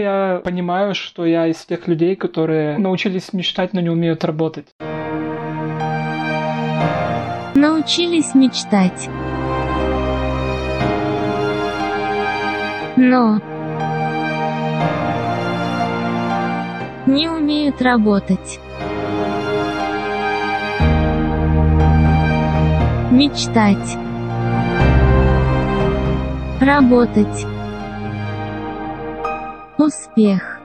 Я понимаю, что я из тех людей, которые научились мечтать, но не умеют работать. Научились мечтать. Но не умеют работать. Мечтать. Работать. Успех.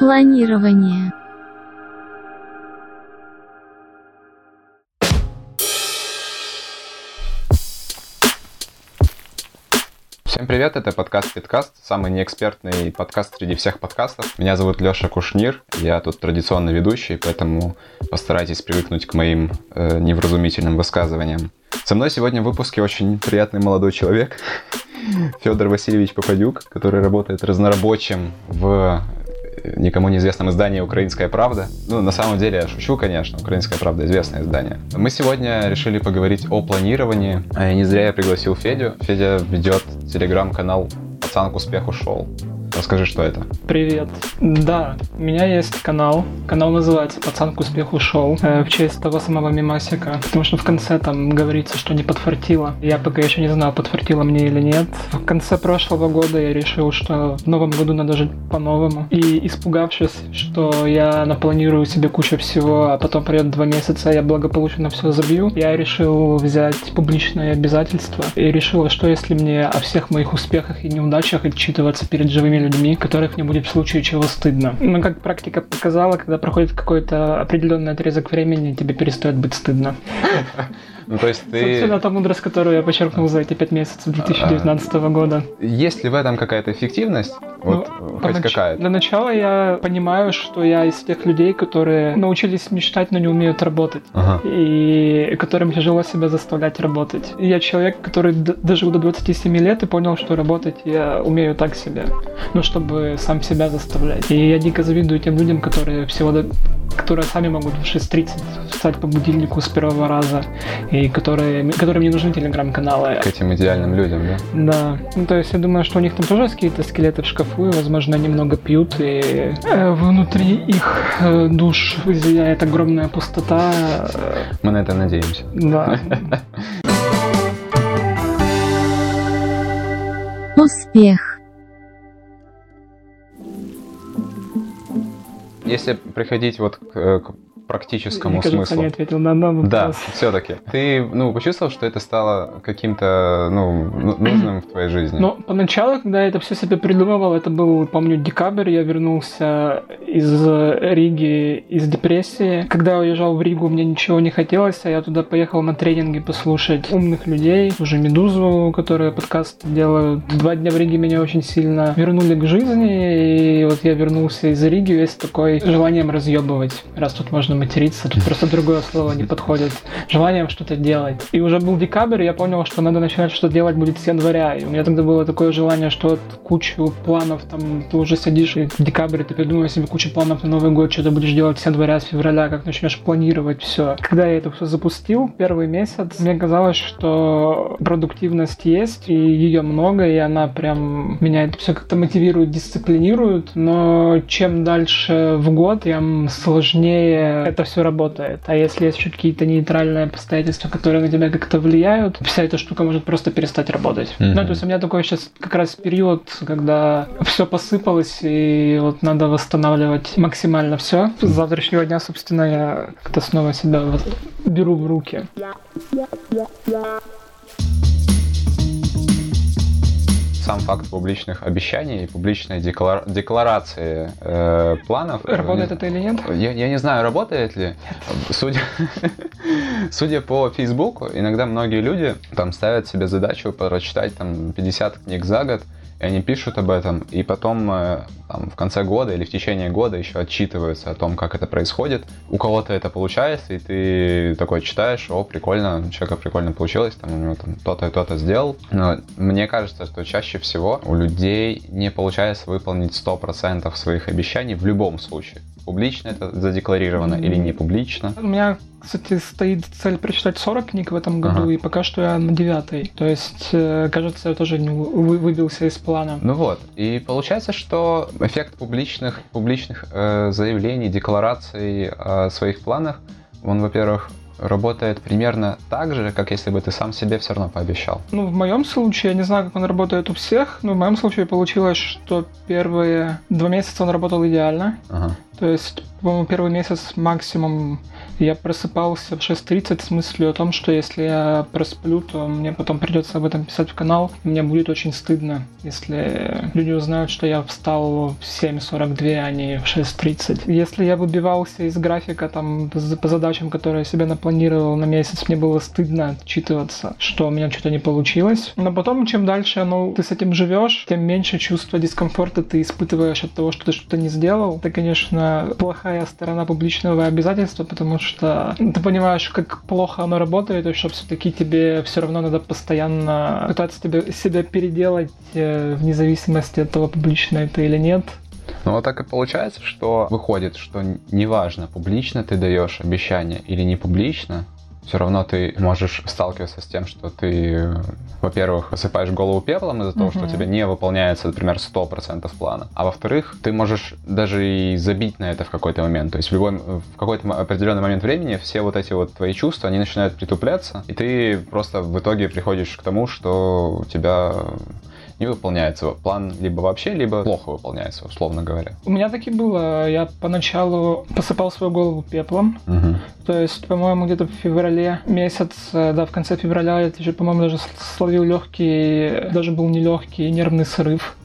Планирование. Всем привет, это подкаст Питкаст, самый неэкспертный подкаст среди всех подкастов. Меня зовут Леша Кушнир, я тут традиционно ведущий, поэтому постарайтесь привыкнуть к моим э, невразумительным высказываниям. Со мной сегодня в выпуске очень приятный молодой человек, Федор Васильевич Попадюк, который работает разнорабочим в никому неизвестном издании «Украинская правда». Ну, на самом деле, я шучу, конечно, «Украинская правда» — известное издание. Мы сегодня решили поговорить о планировании. А не зря я пригласил Федю. Федя ведет телеграм-канал «Пацан к успеху шел». Расскажи, что это. Привет. Да, у меня есть канал. Канал называется «Пацан к успеху шоу» э, в честь того самого мимасика. Потому что в конце там говорится, что не подфартило. Я пока еще не знал, подфартило мне или нет. В конце прошлого года я решил, что в новом году надо жить по-новому. И испугавшись, что я напланирую себе кучу всего, а потом пройдет два месяца, я благополучно все забью, я решил взять публичное обязательство и решил, что если мне о всех моих успехах и неудачах отчитываться перед живыми людьми, которых мне будет в случае чего стыдно. Но как практика показала, когда проходит какой-то определенный отрезок времени, тебе перестает быть стыдно. Ну, то есть ты... Собственно, та мудрость, которую я подчеркнул за эти пять месяцев 2019 года. Есть ли в этом какая-то эффективность? Вот, ну, хоть нач... какая-то? Для начала я понимаю, что я из тех людей, которые научились мечтать, но не умеют работать. Ага. И которым тяжело себя заставлять работать. Я человек, который дожил до 27 лет и понял, что работать я умею так себе. Ну, чтобы сам себя заставлять. И я дико завидую тем людям, которые всего до... которые сами могут в 6.30 встать по будильнику с первого раза и которые, которым не нужны телеграм-каналы. К этим идеальным людям, да? Да. Ну, то есть я думаю, что у них там тоже есть какие-то скелеты в шкафу, и, возможно, немного пьют, и э, внутри их э, душ зияет огромная пустота. Мы на это надеемся. Да. Успех. Если приходить вот к, к практическому Мне кажется, смыслу. не ответил на вопрос. Да, все-таки. Ты, ну, почувствовал, что это стало каким-то, ну, ну, нужным в твоей жизни? Ну, поначалу, когда я это все себе придумывал, это был, помню, декабрь, я вернулся из Риги, из депрессии. Когда я уезжал в Ригу, мне ничего не хотелось, а я туда поехал на тренинги послушать умных людей, уже Медузу, которые подкаст делают. Два дня в Риге меня очень сильно вернули к жизни, и вот я вернулся из Риги весь такой желанием разъебывать, раз тут можно материться, тут просто другое слово не подходит. Желанием что-то делать. И уже был декабрь, и я понял, что надо начинать что-то делать будет с января. И у меня тогда было такое желание, что вот кучу планов, там, ты уже сидишь, и в декабре ты придумываешь себе кучу планов на Новый год, что ты будешь делать с января, с февраля, как начнешь планировать все. Когда я это все запустил, первый месяц, мне казалось, что продуктивность есть, и ее много, и она прям меня это все как-то мотивирует, дисциплинирует, но чем дальше в год, тем сложнее это все работает. А если есть еще какие-то нейтральные обстоятельства, которые на тебя как-то влияют, вся эта штука может просто перестать работать. Mm-hmm. Ну, то есть у меня такой сейчас как раз период, когда все посыпалось, и вот надо восстанавливать максимально все. С завтрашнего дня, собственно, я как-то снова себя беру в руки сам факт публичных обещаний и публичной деклар... декларации э, планов. Работает это или нет? Я, я не знаю, работает ли. Судя, судя по Фейсбуку, иногда многие люди там ставят себе задачу прочитать там 50 книг за год, они пишут об этом, и потом э, там, в конце года или в течение года еще отчитываются о том, как это происходит. У кого-то это получается, и ты такой читаешь, о, прикольно, у человека прикольно получилось, там, у него там то-то и то-то сделал. Но мне кажется, что чаще всего у людей не получается выполнить 100% своих обещаний в любом случае. Публично это задекларировано или не публично. У меня, кстати, стоит цель прочитать 40 книг в этом году, Ага. и пока что я на девятой. То есть, э, кажется, я тоже не вы- выбился из плана. Ну вот, и получается, что эффект публичных, публичных э, заявлений, деклараций о своих планах, он, во-первых, работает примерно так же, как если бы ты сам себе все равно пообещал. Ну, в моем случае, я не знаю, как он работает у всех, но в моем случае получилось, что первые два месяца он работал идеально. Ага. То есть, по-моему, первый месяц максимум я просыпался в 6.30 с мыслью о том, что если я просплю, то мне потом придется об этом писать в канал. Мне будет очень стыдно, если люди узнают, что я встал в 7.42, а не в 6.30. Если я выбивался из графика там по задачам, которые я себе напланировал на месяц, мне было стыдно отчитываться, что у меня что-то не получилось. Но потом, чем дальше ну, ты с этим живешь, тем меньше чувства дискомфорта ты испытываешь от того, что ты что-то не сделал. Это, конечно, плохая сторона публичного обязательства, потому что ты понимаешь, как плохо оно работает, и что все-таки тебе все равно надо постоянно пытаться тебе, себя переделать э, вне зависимости от того, публично это или нет. Ну вот так и получается, что выходит, что неважно, публично ты даешь обещание или не публично, все равно ты можешь сталкиваться с тем, что ты, во-первых, посыпаешь голову пеплом из-за того, что у тебя не выполняется, например, 100% плана. А во-вторых, ты можешь даже и забить на это в какой-то момент. То есть в, любой, в какой-то определенный момент времени все вот эти вот твои чувства, они начинают притупляться, и ты просто в итоге приходишь к тому, что у тебя не выполняется план либо вообще, либо плохо выполняется, условно говоря. У меня так и было. Я поначалу посыпал свою голову пеплом. Мгм. То есть, по-моему, где-то в феврале месяц, э, да, в конце февраля я по-моему, даже словил легкий, даже был не легкий нервный срыв.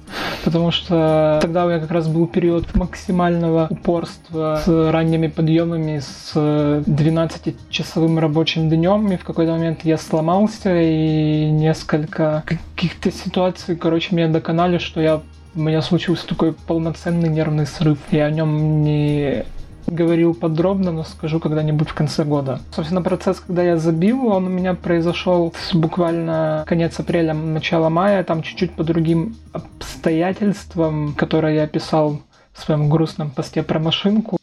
Потому что тогда у меня как раз был период максимального упорства с ранними подъемами, с 12-часовым рабочим днем, и в какой-то момент я сломался, и несколько каких-то ситуаций, короче, меня доконали, что я у меня случился такой полноценный нервный срыв. Я о нем не говорил подробно, но скажу когда-нибудь в конце года. Собственно, процесс, когда я забил, он у меня произошел с буквально конец апреля, начало мая, там чуть-чуть по другим обстоятельствам, которые я описал в своем грустном посте про машинку.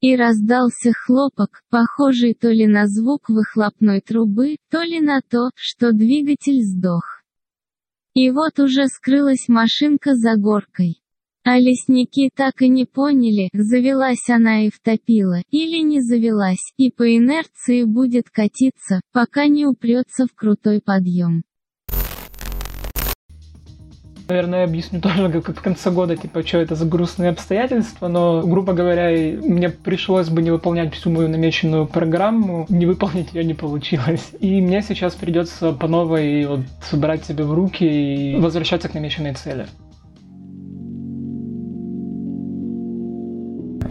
И раздался хлопок, похожий то ли на звук выхлопной трубы, то ли на то, что двигатель сдох. И вот уже скрылась машинка за горкой. А лесники так и не поняли, завелась она и втопила, или не завелась, и по инерции будет катиться, пока не упрется в крутой подъем. Наверное, объясню тоже, как, в конце года, типа, что это за грустные обстоятельства, но, грубо говоря, мне пришлось бы не выполнять всю мою намеченную программу, не выполнить ее не получилось. И мне сейчас придется по новой вот собрать себя в руки и возвращаться к намеченной цели.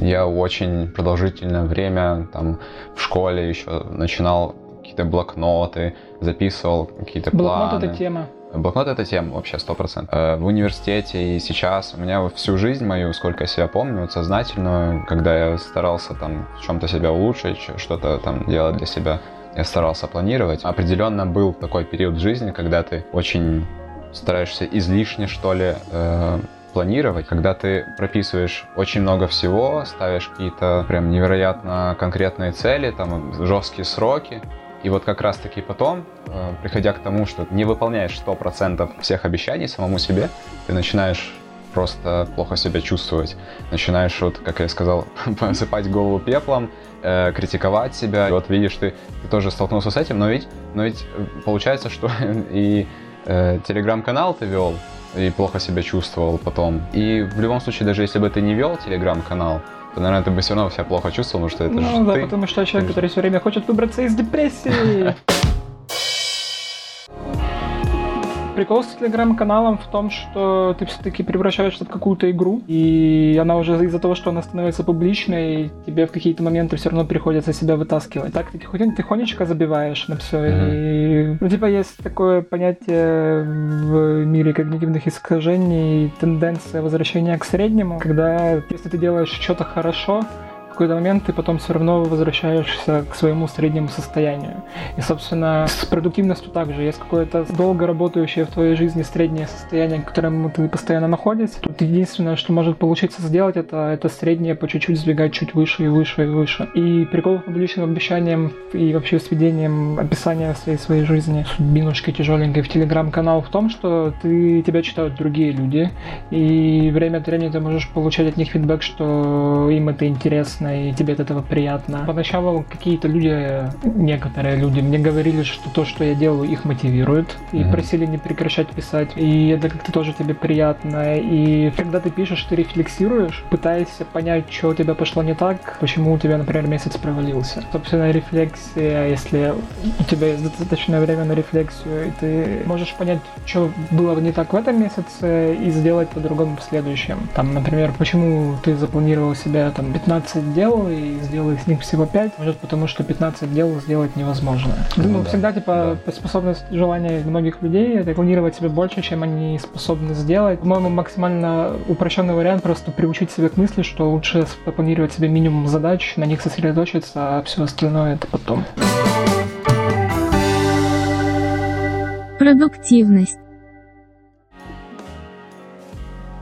Я очень продолжительное время там в школе еще начинал какие-то блокноты, записывал какие-то Блокнот планы. это тема. Блокнот это тема вообще сто процентов. Э, В университете и сейчас у меня всю жизнь мою, сколько я себя помню, вот сознательную, когда я старался там в чем-то себя улучшить, что-то там делать для себя, я старался планировать. Определенно был такой период в жизни, когда ты очень стараешься излишне, что ли, э, планировать, когда ты прописываешь очень много всего, ставишь какие-то прям невероятно конкретные цели, там жесткие сроки, и вот как раз-таки потом, э, приходя к тому, что не выполняешь 100% всех обещаний самому себе, ты начинаешь просто плохо себя чувствовать. Начинаешь, вот, как я сказал, посыпать голову пеплом, э, критиковать себя. И вот видишь, ты, ты тоже столкнулся с этим, но ведь, но ведь э, получается, что и э, телеграм-канал ты вел, и плохо себя чувствовал потом. И в любом случае, даже если бы ты не вел телеграм-канал, то, наверное, ты бы все равно себя плохо чувствовал, потому что это Ну же да, ты. потому что человек, который все время хочет выбраться из депрессии. Прикол с телеграм-каналом в том, что ты все-таки превращаешь это в какую-то игру, и она уже из-за того, что она становится публичной, тебе в какие-то моменты все равно приходится себя вытаскивать. Так ты тихонечко, забиваешь на все. И, ну, типа, есть такое понятие в мире когнитивных искажений, тенденция возвращения к среднему, когда если ты делаешь что-то хорошо, какой-то момент ты потом все равно возвращаешься к своему среднему состоянию. И, собственно, с продуктивностью также. Есть какое-то долго работающее в твоей жизни среднее состояние, к которому ты постоянно находишься. Тут единственное, что может получиться сделать, это, это среднее по чуть-чуть сдвигать чуть выше и выше и выше. И прикол с публичным обещанием и вообще с ведением описания всей своей жизни судьбинушки тяжеленькой в телеграм-канал в том, что ты, тебя читают другие люди, и время от времени ты можешь получать от них фидбэк, что им это интересно, и тебе от этого приятно. Поначалу какие-то люди, некоторые люди, мне говорили, что то, что я делаю, их мотивирует, и mm-hmm. просили не прекращать писать, и это как-то тоже тебе приятно, и когда ты пишешь, ты рефлексируешь, пытаясь понять, что у тебя пошло не так, почему у тебя, например, месяц провалился. Собственно, рефлексия, если у тебя есть достаточное время на рефлексию, и ты можешь понять, что было не так в этом месяце, и сделать по-другому в следующем. Там, например, почему ты запланировал себя там 15 дел и сделал из них всего 5, может потому что 15 дел сделать невозможно. Ну Думаю, ну, да. всегда типа да. способность желания многих людей это планировать себе больше, чем они способны сделать. По-моему, максимально упрощенный вариант просто приучить себя к мысли, что лучше запланировать себе минимум задач, на них сосредоточиться, а все остальное это потом. Продуктивность.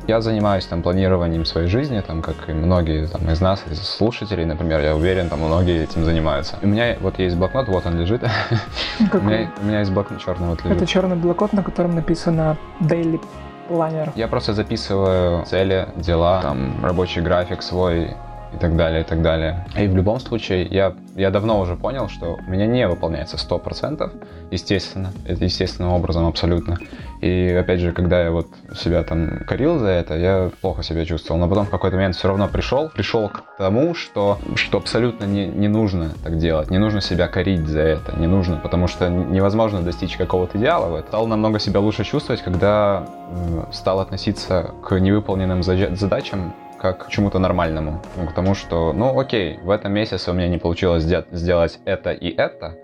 Я занимаюсь там планированием своей жизни, там, как и многие там, из нас, из слушателей, например, я уверен, там многие этим занимаются. У меня вот есть блокнот, вот он лежит. У меня, у меня есть блокнот черный, вот лежит. Это черный блокнот, на котором написано Daily Planner. Я просто записываю цели, дела, там, рабочий график свой, и так далее, и так далее. И в любом случае, я, я давно уже понял, что у меня не выполняется 100%, естественно, это естественным образом абсолютно. И опять же, когда я вот себя там корил за это, я плохо себя чувствовал. Но потом в какой-то момент все равно пришел, пришел к тому, что, что абсолютно не, не нужно так делать, не нужно себя корить за это, не нужно, потому что невозможно достичь какого-то идеала в этом. Стал намного себя лучше чувствовать, когда стал относиться к невыполненным задачам как к чему-то нормальному. Ну, к тому, что, ну окей, в этом месяце у меня не получилось сделать это и это,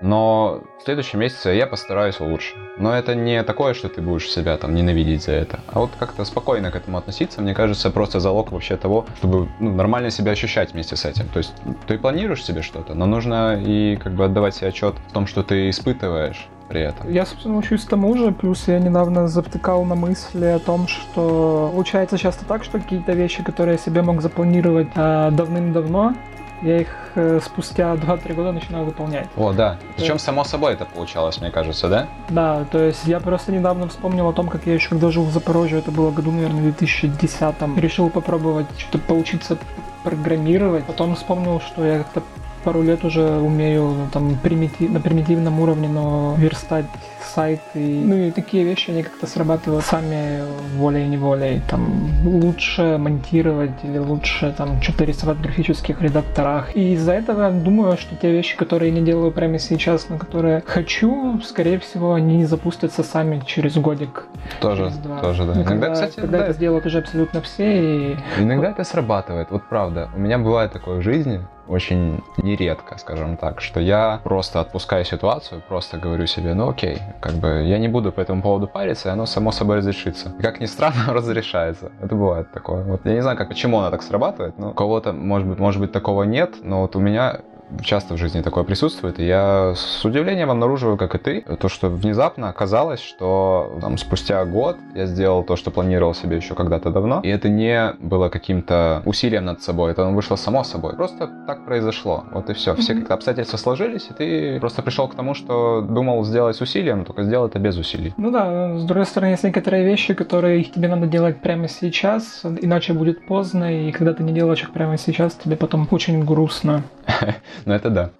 но в следующем месяце я постараюсь лучше. Но это не такое, что ты будешь себя там ненавидеть за это. А вот как-то спокойно к этому относиться, мне кажется, просто залог вообще того, чтобы ну, нормально себя ощущать вместе с этим. То есть ты планируешь себе что-то, но нужно и как бы отдавать себе отчет в том, что ты испытываешь при этом. Я, собственно, учусь тому же, плюс я недавно затыкал на мысли о том, что получается часто так, что какие-то вещи, которые я себе мог запланировать а, давным-давно, я их э, спустя 2-3 года начинаю выполнять. О, да. Причем есть... само собой это получалось, мне кажется, да? Да, то есть я просто недавно вспомнил о том, как я еще когда жил в Запорожье, это было году, наверное, в 2010 решил попробовать что-то поучиться программировать. Потом вспомнил, что я как-то пару лет уже умею там примитив, на примитивном уровне, но верстать сайт и ну и такие вещи они как-то срабатывают сами волей-неволей там лучше монтировать или лучше там что-то рисовать в графических редакторах и из-за этого думаю что те вещи которые я не делаю прямо сейчас но которые хочу скорее всего они не запустятся сами через годик тоже через два. тоже да ну, иногда когда, кстати когда да. это сделают уже абсолютно все и иногда это срабатывает вот правда у меня бывает такое в жизни очень нередко, скажем так, что я просто отпускаю ситуацию, просто говорю себе, ну окей, как бы я не буду по этому поводу париться, и оно само собой разрешится. И как ни странно, разрешается. Это бывает такое. Вот я не знаю, как, почему оно так срабатывает, но у кого-то, может быть, может быть, такого нет, но вот у меня часто в жизни такое присутствует, и я с удивлением обнаруживаю, как и ты, то, что внезапно оказалось, что там, спустя год я сделал то, что планировал себе еще когда-то давно, и это не было каким-то усилием над собой, это вышло само собой. Просто так произошло, вот и все. Все как-то обстоятельства сложились, и ты просто пришел к тому, что думал сделать с усилием, только сделал это без усилий. Ну да, с другой стороны, есть некоторые вещи, которые тебе надо делать прямо сейчас, иначе будет поздно, и когда ты не делаешь их прямо сейчас, тебе потом очень грустно. Ну это да.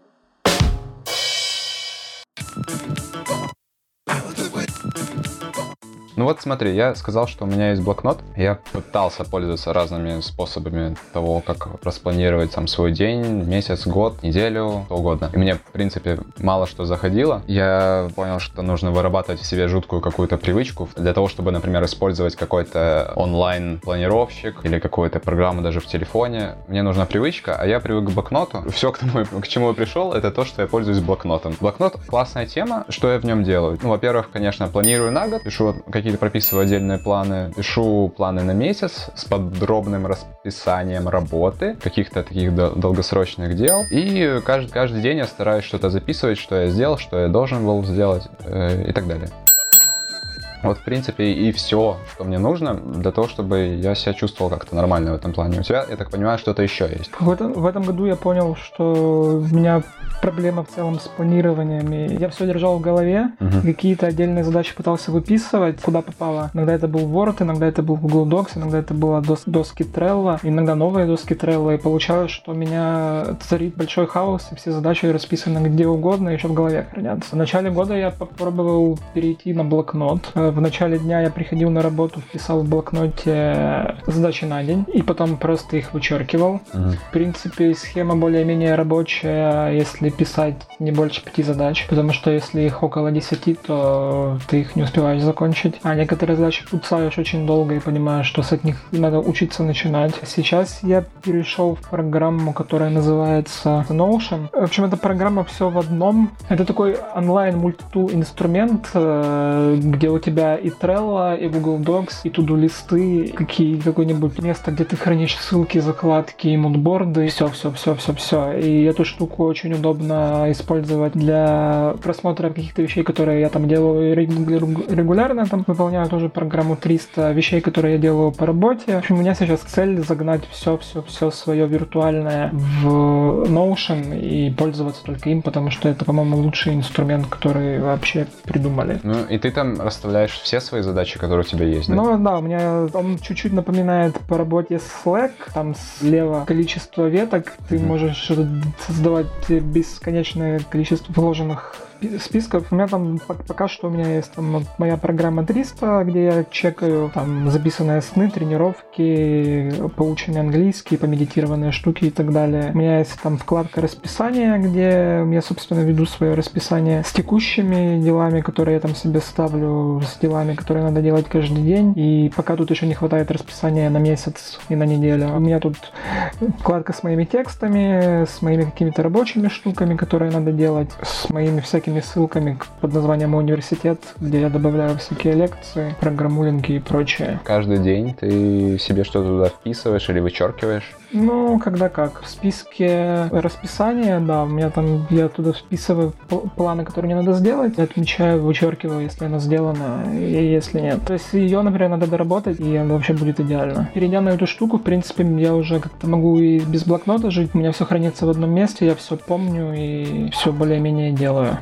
Вот смотри, я сказал, что у меня есть блокнот. Я пытался пользоваться разными способами того, как распланировать там свой день, месяц, год, неделю, что угодно. И мне, в принципе, мало что заходило. Я понял, что нужно вырабатывать в себе жуткую какую-то привычку для того, чтобы, например, использовать какой-то онлайн-планировщик или какую-то программу даже в телефоне. Мне нужна привычка, а я привык к блокноту. Все, к, тому, к чему я пришел, это то, что я пользуюсь блокнотом. Блокнот — классная тема. Что я в нем делаю? Ну, во-первых, конечно, планирую на год, пишу какие какие-то прописываю отдельные планы, пишу планы на месяц с подробным расписанием работы, каких-то таких долгосрочных дел. И каждый, каждый день я стараюсь что-то записывать, что я сделал, что я должен был сделать э, и так далее. Вот, в принципе, и все, что мне нужно для того, чтобы я себя чувствовал как-то нормально в этом плане. У тебя, я так понимаю, что-то еще есть. В этом, в этом году я понял, что у меня проблема в целом с планированиями. Я все держал в голове, угу. какие-то отдельные задачи пытался выписывать, куда попало. Иногда это был Word, иногда это был Google Docs, иногда это было дос доски Trello, иногда новые доски Trello. И получалось, что у меня царит большой хаос, и все задачи расписаны где угодно, еще в голове хранятся. В начале года я попробовал перейти на блокнот. В начале дня я приходил на работу, вписал в блокноте задачи на день, и потом просто их вычеркивал. Угу. В принципе, схема более-менее рабочая, если писать не больше пяти задач, потому что если их около десяти, то ты их не успеваешь закончить. А некоторые задачи пуцаешь очень долго и понимаешь, что с них надо учиться начинать. Сейчас я перешел в программу, которая называется Notion. В общем, эта программа все в одном. Это такой онлайн мультитул инструмент, э, где у тебя и Trello, и Google Docs, и туду-листы, какие, какое-нибудь место, где ты хранишь ссылки, закладки, и мудборды, все, все, все, все, все. И эту штуку очень удобно использовать для просмотра каких-то вещей, которые я там делаю регулярно. Там выполняю тоже программу 300 вещей, которые я делаю по работе. В общем, у меня сейчас цель загнать все-все-все свое виртуальное в Notion и пользоваться только им, потому что это, по-моему, лучший инструмент, который вообще придумали. Ну, и ты там расставляешь все свои задачи, которые у тебя есть, да? Ну, да, у меня он чуть-чуть напоминает по работе Slack, там слева количество веток, ты mm-hmm. можешь создавать бесконечное количество вложенных списков. У меня там пока что у меня есть там моя программа 300, где я чекаю там записанные сны, тренировки, поученный английский, помедитированные штуки и так далее. У меня есть там вкладка расписания, где я, собственно, веду свое расписание с текущими делами, которые я там себе ставлю, с делами, которые надо делать каждый день. И пока тут еще не хватает расписания на месяц и на неделю. У меня тут вкладка с моими текстами, с моими какими-то рабочими штуками, которые надо делать, с моими всякими всякими ссылками под названием «Университет», где я добавляю всякие лекции, программулинги и прочее. Каждый день ты себе что-то туда вписываешь или вычеркиваешь? Ну, когда как. В списке расписания, да, у меня там, я туда вписываю планы, которые мне надо сделать, отмечаю, вычеркиваю, если она сделана, и если нет. То есть ее, например, надо доработать, и она вообще будет идеально. Перейдя на эту штуку, в принципе, я уже как-то могу и без блокнота жить, у меня все хранится в одном месте, я все помню и все более-менее делаю.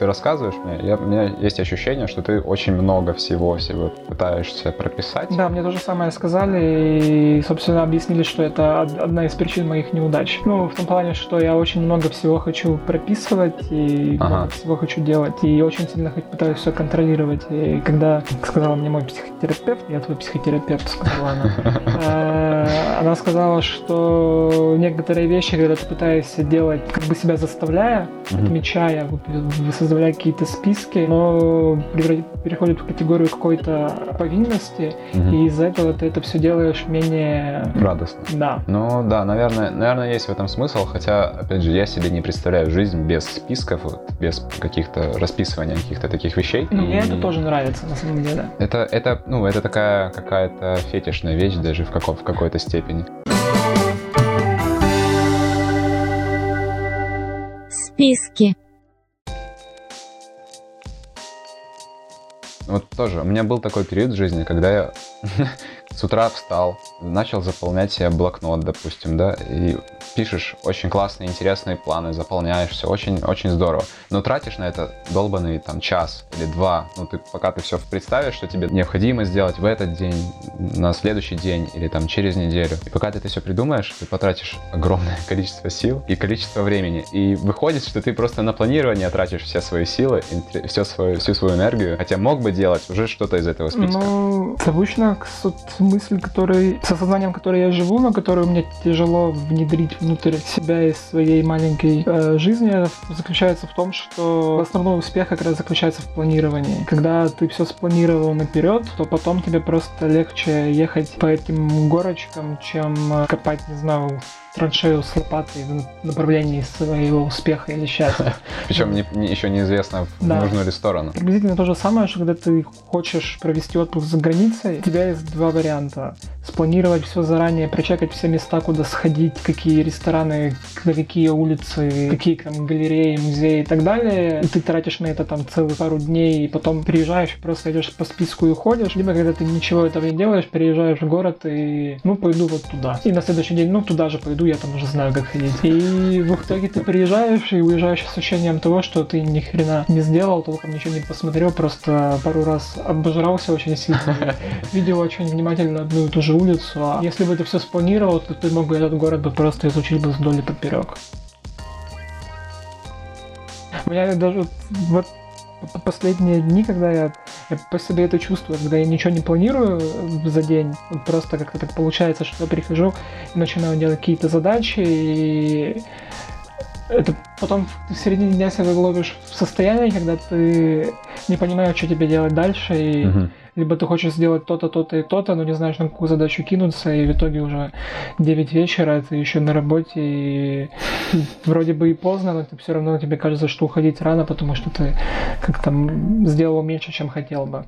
Ты рассказываешь мне, я, у меня есть ощущение, что ты очень много всего себе пытаешься прописать. Да, мне то же самое сказали и, собственно, объяснили, что это одна из причин моих неудач. Ну, в том плане, что я очень много всего хочу прописывать и ага. много всего хочу делать, и очень сильно пытаюсь все контролировать. И когда сказала мне мой психотерапевт, я твой психотерапевт, сказала она, э, она сказала, что некоторые вещи, когда ты пытаешься делать, как бы себя заставляя, отмечая, создавая какие-то списки, но переходит в категорию какой-то повинности, угу. и из-за этого ты это все делаешь менее... Радостно. Да. Ну да, наверное, наверное, есть в этом смысл, хотя, опять же, я себе не представляю жизнь без списков, без каких-то расписывания каких-то таких вещей. Ну, и... мне это тоже нравится, на самом деле. Это, это, ну, это такая какая-то фетишная вещь даже в, каком, в какой-то степени. Списки. Вот тоже, у меня был такой период в жизни, когда я с утра встал, начал заполнять себе блокнот, допустим, да, и пишешь очень классные, интересные планы, заполняешь все, очень-очень здорово. Но тратишь на это долбанный там час или два, ну ты пока ты все представишь, что тебе необходимо сделать в этот день, на следующий день или там через неделю. И пока ты это все придумаешь, ты потратишь огромное количество сил и количество времени. И выходит, что ты просто на планирование тратишь все свои силы, все свою, всю свою энергию, хотя мог бы делать уже что-то из этого списка. Ну, обычно мысль, который, с осознанием, которой я живу, но которую мне тяжело внедрить внутрь себя и своей маленькой э, жизни, заключается в том, что основной успех как раз заключается в планировании. Когда ты все спланировал наперед, то потом тебе просто легче ехать по этим горочкам, чем копать, не знаю, траншею с лопатой в направлении своего успеха или счастья. Причем не, не, еще неизвестно, в Да. нужную ли сторону. Приблизительно то же самое, что когда ты хочешь провести отпуск за границей, у тебя есть два варианта. Спланировать все заранее, прочекать все места, куда сходить, какие рестораны, на какие улицы, какие там галереи, музеи и так далее. И ты тратишь на это там целых пару дней, и потом приезжаешь, просто идешь по списку и уходишь. Либо когда ты ничего этого не делаешь, приезжаешь в город и, ну, пойду вот туда. И на следующий день, ну, туда же пойду, я там уже знаю, как ходить. И в итоге ты приезжаешь и уезжаешь с ощущением того, что ты ни хрена не сделал, толком ничего не посмотрел, просто пару раз обожрался очень сильно, видел очень внимательно одну и ту же улицу. А если бы ты все спланировал, то ты мог бы этот город бы просто изучить бы вдоль и поперек. У меня даже вот последние дни, когда я, я по себе это чувствую, когда я ничего не планирую за день, просто как-то так получается, что я прихожу и начинаю делать какие-то задачи, и это потом в середине дня себя ловишь в состоянии, когда ты не понимаешь, что тебе делать дальше, и Мгм. Либо ты хочешь сделать то-то, то-то и то-то, но не знаешь, на какую задачу кинуться, и в итоге уже 9 вечера, ты еще на работе, и вроде бы и поздно, но все равно тебе кажется, что уходить рано, потому что ты как-то сделал меньше, чем хотел бы.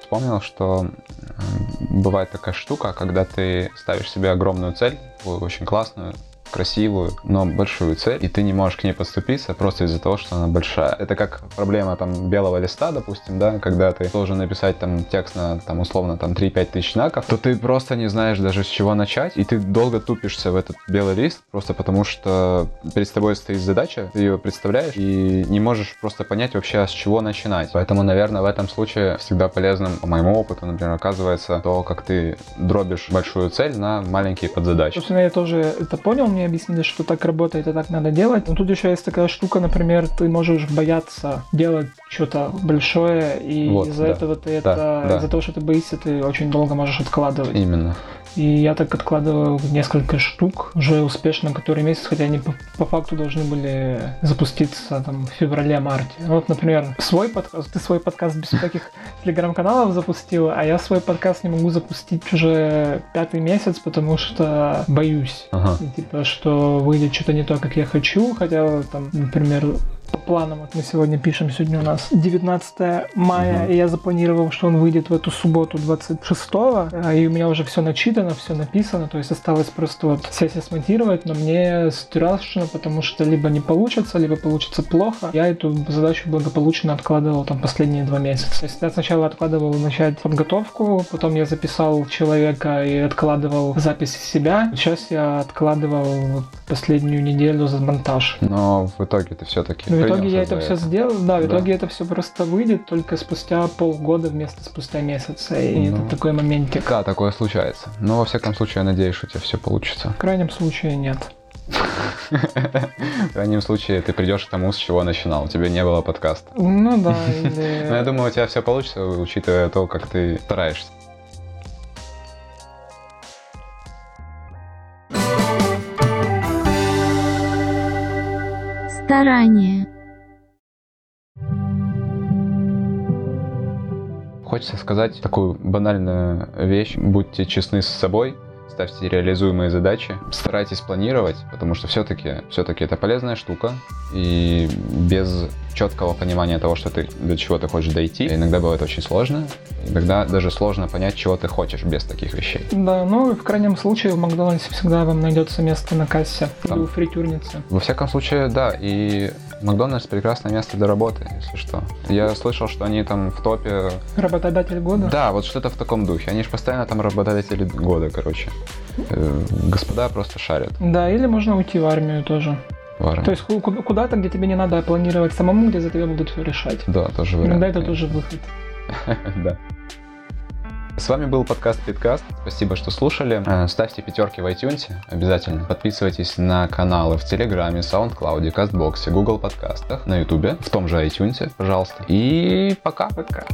Вспомнил, что бывает такая штука, когда ты ставишь себе огромную цель, очень классную, красивую, но большую цель, и ты не можешь к ней подступиться просто из-за того, что она большая. Это как проблема там белого листа, допустим, да, когда ты должен написать там текст на там условно там 3-5 тысяч знаков, то ты просто не знаешь даже с чего начать, и ты долго тупишься в этот белый лист, просто потому что перед тобой стоит задача, ты ее представляешь и не можешь просто понять вообще, с чего начинать. Поэтому, наверное, в этом случае всегда полезным, по моему опыту, например, оказывается то, как ты дробишь большую цель на маленькие подзадачи. Собственно, я тоже это понял, мне объяснили, что так работает и так надо делать. Но тут еще есть такая штука, например, ты можешь бояться делать что-то большое, и Вот, из-за да. этого ты Да, это, да. из-за того, что ты боишься, ты очень долго можешь откладывать. Именно. И я так откладывал несколько штук уже успешно который месяц, хотя они по, по факту должны были запуститься там в феврале-марте. Вот, например, свой подкаст, ты свой подкаст без всяких телеграм-каналов запустил, а я свой подкаст не могу запустить уже пятый месяц, потому что боюсь. Ага. Типа, что выйдет что-то не то, как я хочу, хотя там, например, по планам, вот мы сегодня пишем, сегодня у нас 19 мая, Мгм. и я запланировал, что он выйдет в эту субботу 26 и у меня уже все начитано, все написано, то есть осталось просто вот сесть и смонтировать, но мне страшно, потому что либо не получится, либо получится плохо. Я эту задачу благополучно откладывал там последние два месяца. То есть я сначала откладывал начать подготовку, потом я записал человека и откладывал запись себя. Сейчас я откладывал последнюю неделю за монтаж. Но в итоге ты все-таки в итоге я это все сделал, да, в итоге это все просто выйдет только спустя полгода вместо спустя месяца. И Ну. это такой моментик. Да, такое случается. Но во всяком случае, я надеюсь, что у тебя все получится. В крайнем случае нет. В крайнем случае, ты придешь к тому, с чего начинал. У тебя не было подкаста. Ну да, Но я или... думаю, у тебя все получится, учитывая то, как ты стараешься. Старание. Хочется сказать такую банальную вещь. Будьте честны с собой, ставьте реализуемые задачи, старайтесь планировать, потому что все-таки все-таки это полезная штука. И без четкого понимания того, что ты до чего ты хочешь дойти, иногда бывает очень сложно. Иногда даже сложно понять, чего ты хочешь без таких вещей. Да, ну и в крайнем случае в Макдональдсе всегда вам найдется место на кассе или Там. у фритюрницы. Во всяком случае, да, и Макдональдс прекрасное место для работы, если что. Я слышал, что они там в топе Работодатель года. Да, вот что-то в таком духе. Они же постоянно там работодатели года, короче. Э, Господа просто шарят Да, или можно уйти в армию тоже. в армии. То есть ку- ку- куда-то, где тебе не надо планировать самому, где за тебя будут все решать. Да, тоже вариант. Иногда это тоже выход. Да. С вами был подкаст Питкаст. Спасибо, что слушали. Э, Ставьте пятерки в iTunes обязательно. Подписывайтесь на каналы в Телеграме, SoundCloud, Кастбоксе, Google подкастах, на Ютубе, в том же iTunes, пожалуйста. И пока. Пока.